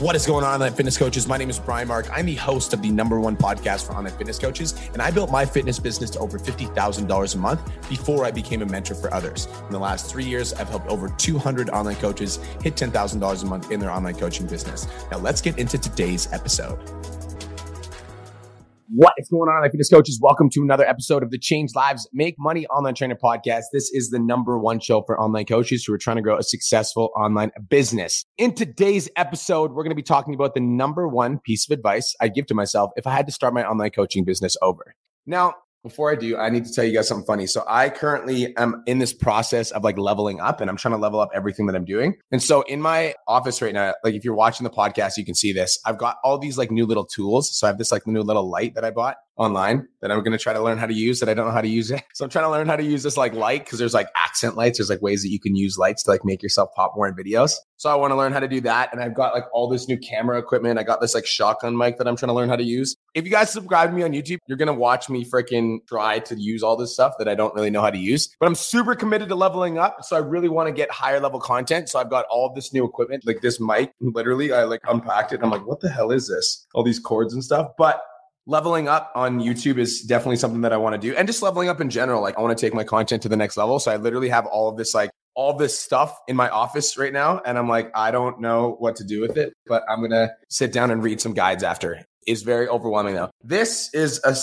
What is going on, online fitness coaches? My name is Brian Mark. I'm the host of the number one podcast for online fitness coaches, and I built my fitness business to over $50,000 a month before I became a mentor for others. In the last three years, I've helped over 200 online coaches hit $10,000 a month in their online coaching business. Now, let's get into today's episode. What is going on, fitness coaches? Welcome to another episode of the Change Lives Make Money Online Trainer Podcast. This is the number one show for online coaches who are trying to grow a successful online business. In today's episode, we're going to be talking about the number one piece of advice I give to myself if I had to start my online coaching business over. Now, before I do, I need to tell you guys something funny. So I currently am in this process of like leveling up and I'm trying to level up everything that I'm doing. And so in my office right now, like if you're watching the podcast, you can see this. I've got all these like new little tools. So I have this like new little light that I bought online that I'm going to try to learn how to use that I don't know how to use it. So I'm trying to learn how to use this like light because there's like accent lights. There's like ways that you can use lights to like make yourself pop more in videos. So I want to learn how to do that. And I've got like all this new camera equipment. I got this like shotgun mic that I'm trying to learn how to use. If you guys subscribe to me on YouTube, you're going to watch me freaking try to use all this stuff that I don't really know how to use. But I'm super committed to leveling up. So I really want to get higher level content. So I've got all this new equipment, like this mic. Literally, I like unpacked it. I'm like, what the hell is this? All these cords and stuff. But leveling up on YouTube is definitely something that I want to do. And just leveling up in general. Like I want to take my content to the next level. So I literally have all of this like all this stuff in my office right now. And I'm like, I don't know what to do with it, but I'm going to sit down and read some guides after. It's very overwhelming though. This is a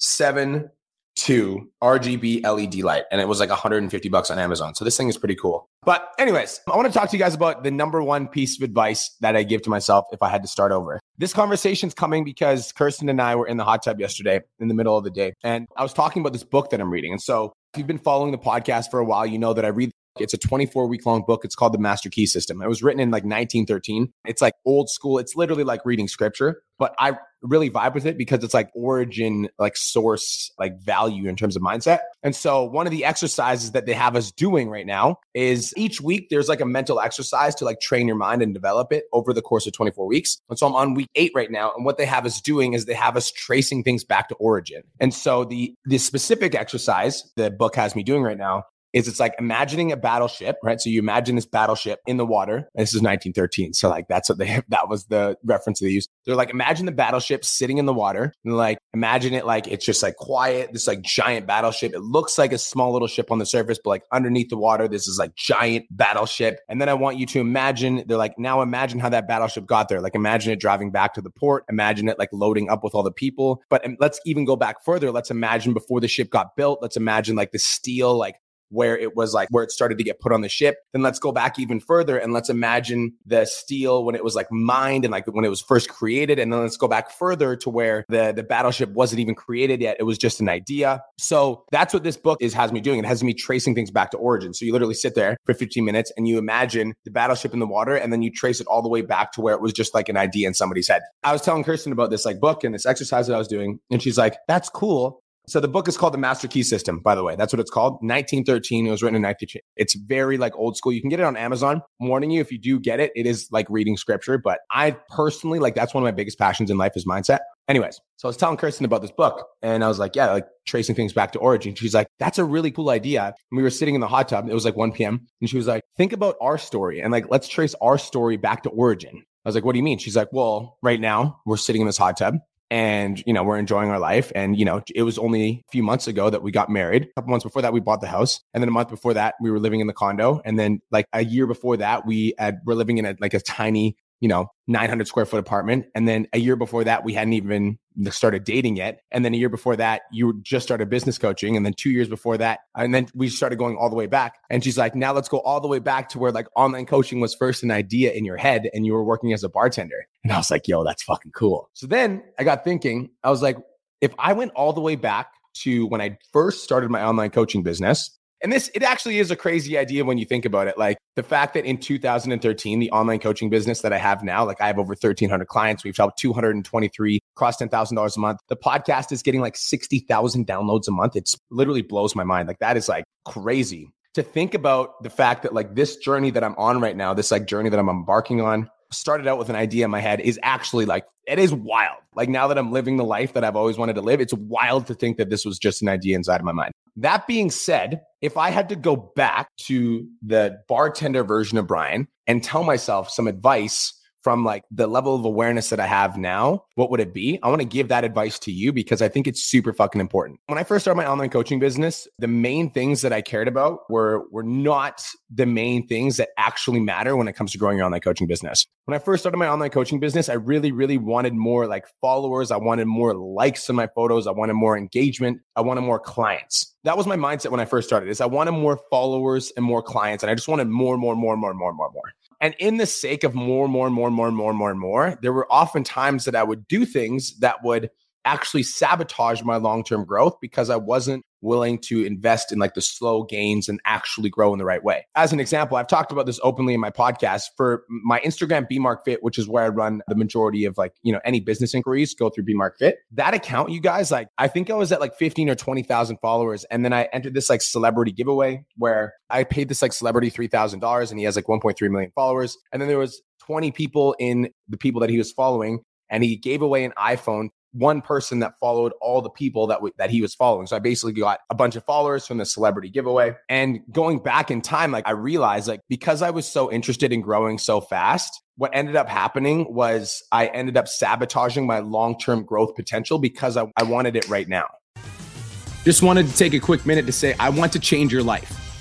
F7 2 RGB LED light, and it was like 150 bucks on Amazon. So this thing is pretty cool. But, anyways, I want to talk to you guys about the number one piece of advice that I give to myself if I had to start over. This conversation's coming because Kirsten and I were in the hot tub yesterday in the middle of the day, and I was talking about this book that I'm reading. And so, if you've been following the podcast for a while, you know that I read it's a 24 week long book. It's called The Master Key System. It was written in like 1913. It's like old school. It's literally like reading scripture, but I really vibe with it because it's like origin, like source, like value in terms of mindset. And so one of the exercises that they have us doing right now is each week there's like a mental exercise to like train your mind and develop it over the course of 24 weeks. And so I'm on week eight right now. And what they have us doing is they have us tracing things back to origin. And so the the specific exercise the book has me doing right now is it's like imagining a battleship, right? So you imagine this battleship in the water. This is 1913. So like that's what they that was the reference they used. They're like, imagine the battleship sitting in the water. And like imagine it like it's just like quiet, this like giant battleship. It looks like a small little ship on the surface, but like underneath the water, this is like giant battleship. And then I want you to imagine, they're like, now imagine how that battleship got there. Like imagine it driving back to the port. Imagine it like loading up with all the people. But um, let's even go back further. Let's imagine before the ship got built. Let's imagine like the steel, like where it was like where it started to get put on the ship. Then let's go back even further and let's imagine the steel when it was like mined and like when it was first created. And then let's go back further to where the, the battleship wasn't even created yet. It was just an idea. So that's what this book is has me doing. It has me tracing things back to origin. So you literally sit there for 15 minutes and you imagine the battleship in the water and then you trace it all the way back to where it was just like an idea in somebody's head. I was telling Kirsten about this like book and this exercise that I was doing. And she's like, that's cool. So the book is called The Master Key System, by the way. That's what it's called. 1913. It was written in 19. It's very like old school. You can get it on Amazon. I'm warning you, if you do get it, it is like reading scripture. But I personally like that's one of my biggest passions in life is mindset. Anyways, so I was telling Kirsten about this book and I was like, yeah, like tracing things back to origin. She's like, that's a really cool idea. And we were sitting in the hot tub. It was like 1 p.m. And she was like, think about our story and like, let's trace our story back to origin. I was like, what do you mean? She's like, well, right now we're sitting in this hot tub and you know we're enjoying our life. And you know it was only a few months ago that we got married. A couple months before that we bought the house. And then a month before that we were living in the condo. And then like a year before that we had we're living in a like a tiny you know 900 square foot apartment and then a year before that we hadn't even started dating yet and then a year before that you just started business coaching and then two years before that and then we started going all the way back and she's like now let's go all the way back to where like online coaching was first an idea in your head and you were working as a bartender. And i was like yo that's fucking cool. So then i got thinking i was like if i went all the way back to when i first started my online coaching business and this, it actually is a crazy idea when you think about it. Like the fact that in 2013, the online coaching business that I have now, like I have over 1,300 clients. We've helped 223 cross $10,000 a month. The podcast is getting like 60,000 downloads a month. It's literally blows my mind. Like that is like crazy to think about the fact that like this journey that I'm on right now, this like journey that I'm embarking on, started out with an idea in my head is actually like it is wild. Like now that I'm living the life that I've always wanted to live, it's wild to think that this was just an idea inside of my mind. That being said, if I had to go back to the bartender version of Brian and tell myself some advice from like the level of awareness that I have now, what would it be? I want to give that advice to you because I think it's super fucking important. When I first started my online coaching business, the main things that I cared about were were not the main things that actually matter when it comes to growing your online coaching business. When I first started my online coaching business, I really really wanted more like followers, I wanted more likes on my photos, I wanted more engagement, I wanted more clients. That was my mindset when I first started. Is I wanted more followers and more clients and I just wanted more more more more more more more. And in the sake of more, and more, and more, and more, and more, and more, and more, there were often times that I would do things that would actually sabotage my long term growth because I wasn't willing to invest in like the slow gains and actually grow in the right way. As an example, I've talked about this openly in my podcast for my Instagram BMark Fit, which is where I run the majority of like, you know, any business inquiries go through BMark Fit. That account, you guys, like I think I was at like 15 or 20,000 followers. And then I entered this like celebrity giveaway where I paid this like celebrity $3,000 and he has like 1.3 million followers. And then there was 20 people in the people that he was following and he gave away an iPhone one person that followed all the people that w- that he was following. So I basically got a bunch of followers from the celebrity giveaway. And going back in time, like I realized like because I was so interested in growing so fast, what ended up happening was I ended up sabotaging my long-term growth potential because I, I wanted it right now. Just wanted to take a quick minute to say I want to change your life.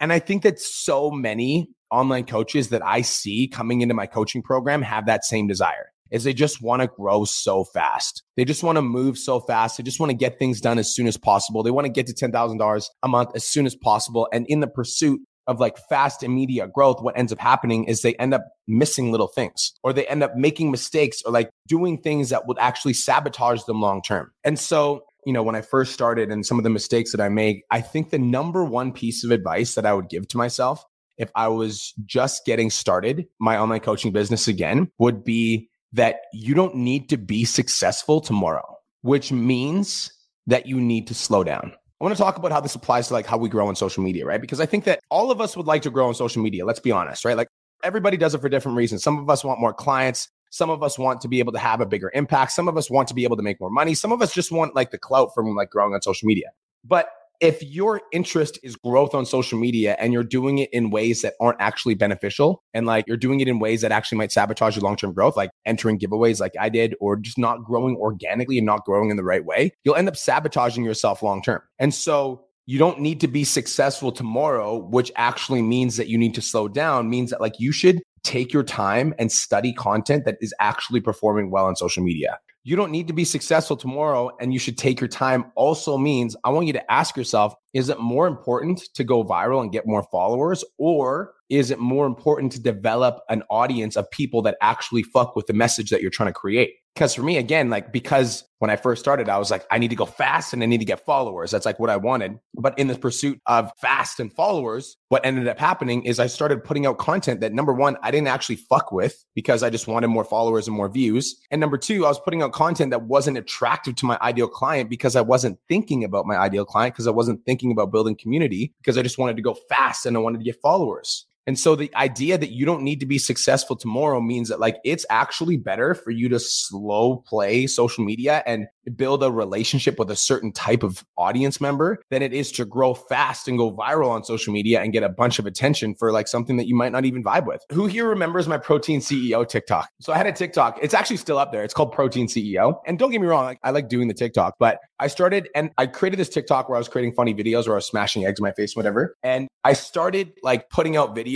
And I think that so many online coaches that I see coming into my coaching program have that same desire is they just want to grow so fast. They just want to move so fast. They just want to get things done as soon as possible. They want to get to $10,000 a month as soon as possible. And in the pursuit of like fast immediate growth, what ends up happening is they end up missing little things or they end up making mistakes or like doing things that would actually sabotage them long term. And so you know, when I first started and some of the mistakes that I make, I think the number one piece of advice that I would give to myself if I was just getting started my online coaching business again would be that you don't need to be successful tomorrow, which means that you need to slow down. I want to talk about how this applies to like how we grow on social media, right? Because I think that all of us would like to grow on social media. Let's be honest, right? Like everybody does it for different reasons. Some of us want more clients. Some of us want to be able to have a bigger impact. Some of us want to be able to make more money. Some of us just want like the clout from like growing on social media. But if your interest is growth on social media and you're doing it in ways that aren't actually beneficial and like you're doing it in ways that actually might sabotage your long-term growth like entering giveaways like I did or just not growing organically and not growing in the right way you'll end up sabotaging yourself long term and so you don't need to be successful tomorrow which actually means that you need to slow down means that like you should take your time and study content that is actually performing well on social media. You don't need to be successful tomorrow and you should take your time also means I want you to ask yourself is it more important to go viral and get more followers or is it more important to develop an audience of people that actually fuck with the message that you're trying to create? Because for me, again, like because when I first started, I was like, I need to go fast and I need to get followers. That's like what I wanted. But in the pursuit of fast and followers, what ended up happening is I started putting out content that number one, I didn't actually fuck with because I just wanted more followers and more views. And number two, I was putting out content that wasn't attractive to my ideal client because I wasn't thinking about my ideal client because I wasn't thinking about building community because I just wanted to go fast and I wanted to get followers. And so the idea that you don't need to be successful tomorrow means that like it's actually better for you to slow play social media and build a relationship with a certain type of audience member than it is to grow fast and go viral on social media and get a bunch of attention for like something that you might not even vibe with. Who here remembers my protein CEO TikTok? So I had a TikTok. It's actually still up there. It's called Protein CEO. And don't get me wrong, like, I like doing the TikTok, but I started and I created this TikTok where I was creating funny videos where I was smashing eggs in my face, whatever. And I started like putting out videos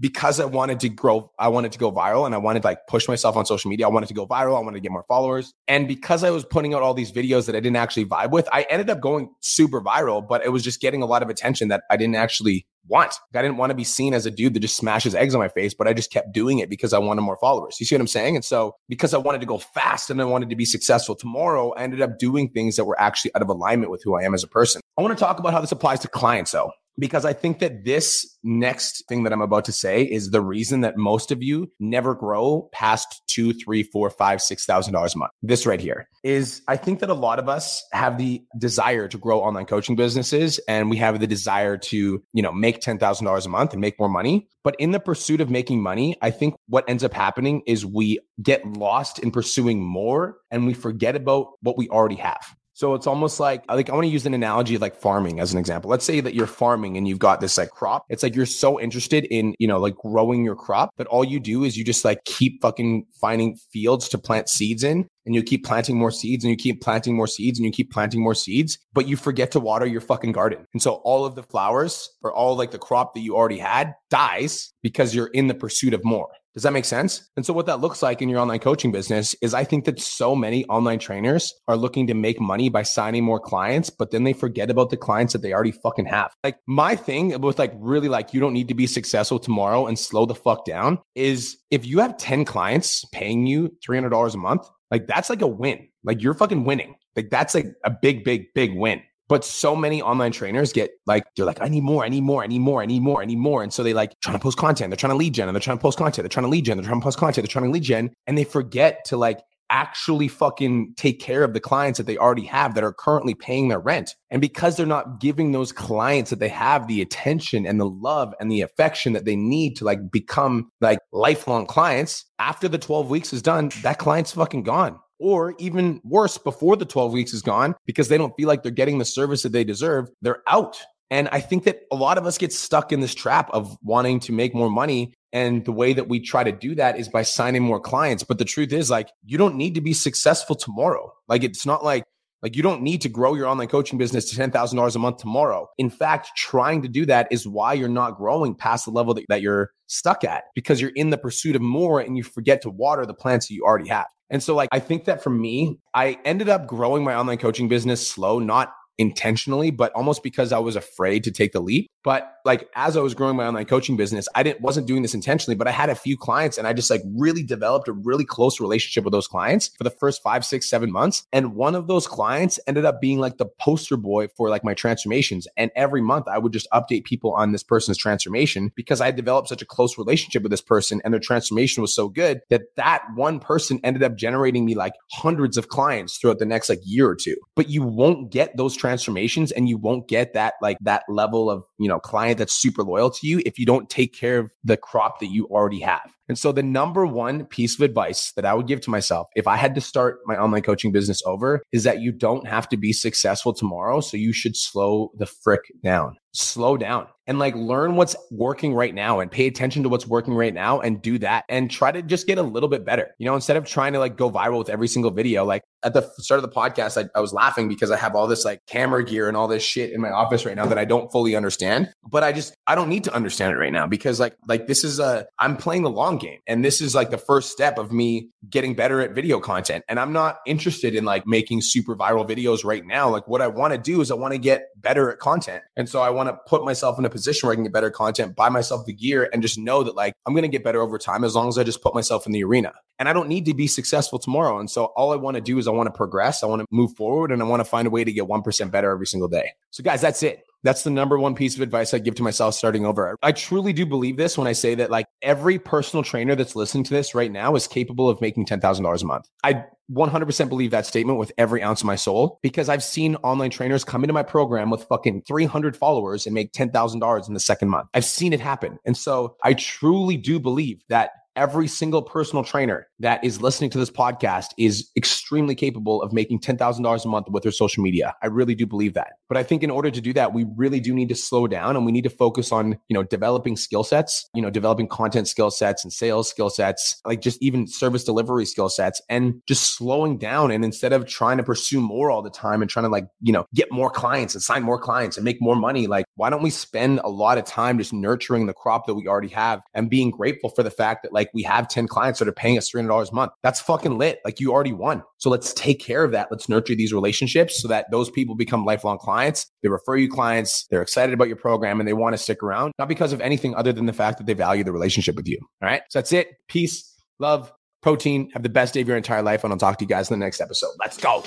because I wanted to grow. I wanted to go viral and I wanted to like push myself on social media. I wanted to go viral. I wanted to get more followers. And because I was putting out all these videos that I didn't actually vibe with, I ended up going super viral, but it was just getting a lot of attention that I didn't actually want. I didn't want to be seen as a dude that just smashes eggs on my face, but I just kept doing it because I wanted more followers. You see what I'm saying? And so because I wanted to go fast and I wanted to be successful tomorrow, I ended up doing things that were actually out of alignment with who I am as a person. I want to talk about how this applies to clients though because I think that this next thing that I'm about to say is the reason that most of you never grow past two, three, four, five, six thousand dollars a month. This right here is I think that a lot of us have the desire to grow online coaching businesses and we have the desire to, you know, make $10,000 a month and make more money. But in the pursuit of making money, I think what ends up happening is we get lost in pursuing more and we forget about what we already have. So it's almost like like I want to use an analogy of like farming as an example. Let's say that you're farming and you've got this like crop. It's like you're so interested in, you know, like growing your crop that all you do is you just like keep fucking finding fields to plant seeds in and you keep planting more seeds and you keep planting more seeds and you keep planting more seeds, but you forget to water your fucking garden. And so all of the flowers or all like the crop that you already had dies because you're in the pursuit of more. Does that make sense? And so what that looks like in your online coaching business is I think that so many online trainers are looking to make money by signing more clients, but then they forget about the clients that they already fucking have. Like my thing with like really like you don't need to be successful tomorrow and slow the fuck down is if you have 10 clients paying you $300 a month, like that's like a win. Like you're fucking winning. Like that's like a big, big, big win. But so many online trainers get like, they're like, I need more, I need more, I need more, I need more, I need more. And so they like trying to post content, they're trying to lead gen, and they're trying to post content, they're trying to lead gen, they're trying to post content, they're trying to lead gen, and they forget to like actually fucking take care of the clients that they already have that are currently paying their rent. And because they're not giving those clients that they have the attention and the love and the affection that they need to like become like lifelong clients, after the 12 weeks is done, that client's fucking gone or even worse, before the 12 weeks is gone, because they don't feel like they're getting the service that they deserve, they're out. And I think that a lot of us get stuck in this trap of wanting to make more money. And the way that we try to do that is by signing more clients. But the truth is, like, you don't need to be successful tomorrow. Like, it's not like, like you don't need to grow your online coaching business to $10,000 a month tomorrow. In fact, trying to do that is why you're not growing past the level that, that you're stuck at because you're in the pursuit of more and you forget to water the plants that you already have. And so, like, I think that for me, I ended up growing my online coaching business slow, not intentionally, but almost because I was afraid to take the leap. But like as I was growing my online coaching business, I didn't wasn't doing this intentionally, but I had a few clients and I just like really developed a really close relationship with those clients for the first five, six, seven months. And one of those clients ended up being like the poster boy for like my transformations. And every month I would just update people on this person's transformation because I developed such a close relationship with this person and their transformation was so good that that one person ended up generating me like hundreds of clients throughout the next like year or two. But you won't get those transformations and you won't get that like that level of, you know, client that's super loyal to you if you don't take care of the crop that you already have. And so the number one piece of advice that I would give to myself if I had to start my online coaching business over is that you don't have to be successful tomorrow. So you should slow the frick down slow down and like learn what's working right now and pay attention to what's working right now and do that and try to just get a little bit better. You know, instead of trying to like go viral with every single video, like at the start of the podcast, I, I, was laughing because I have all this like camera gear and all this shit in my office right now that I don't fully understand. But I just, I don't need to understand it right now because like, like this is a, I'm playing the long game and this is like the first step of me getting better at video content. And I'm not interested in like making super viral videos right now. Like what I want to do is I want to get better at content. And so I want to put myself in a position where I can get better content, buy myself the gear, and just know that like I'm to get better over time as long as I just put myself in the arena. And I don't need to be successful tomorrow. And so all I want to do is I want to progress, I want to move forward, and I want to find a way to get 1% better every single day. So, guys, that's it. That's the number one piece of advice I give to myself starting over. I truly do believe this when I say that like every personal trainer that's listening to this right now is capable of making $10,000 a month. I 100% believe that statement with every ounce of my soul because I've seen online trainers come into my program with fucking 300 followers and make $10,000 in the second month. I've seen it happen. And so I truly do believe that every single personal trainer that is listening to this podcast is extremely capable of making $10,000 a month with their social media. I really do believe that. But I think in order to do that, we really do need to slow down and we need to focus on, you know, developing skill sets, you know, developing content skill sets and sales skill sets, like just even service delivery skill sets and just slowing down. And instead of trying to pursue more all the time and trying to like, you know, get more clients and sign more clients and make more money, like why don't we spend a lot of time just nurturing the crop that we already have and being grateful for the fact that like we have 10 clients that are paying us $300 a month. That's fucking lit. Like you already won. So let's take care of that. Let's nurture these relationships so that those people become lifelong clients. They refer you clients. They're excited about your program and they want to stick around, not because of anything other than the fact that they value the relationship with you. All right. So that's it. Peace, love, protein. Have the best day of your entire life. And I'll talk to you guys in the next episode. Let's go.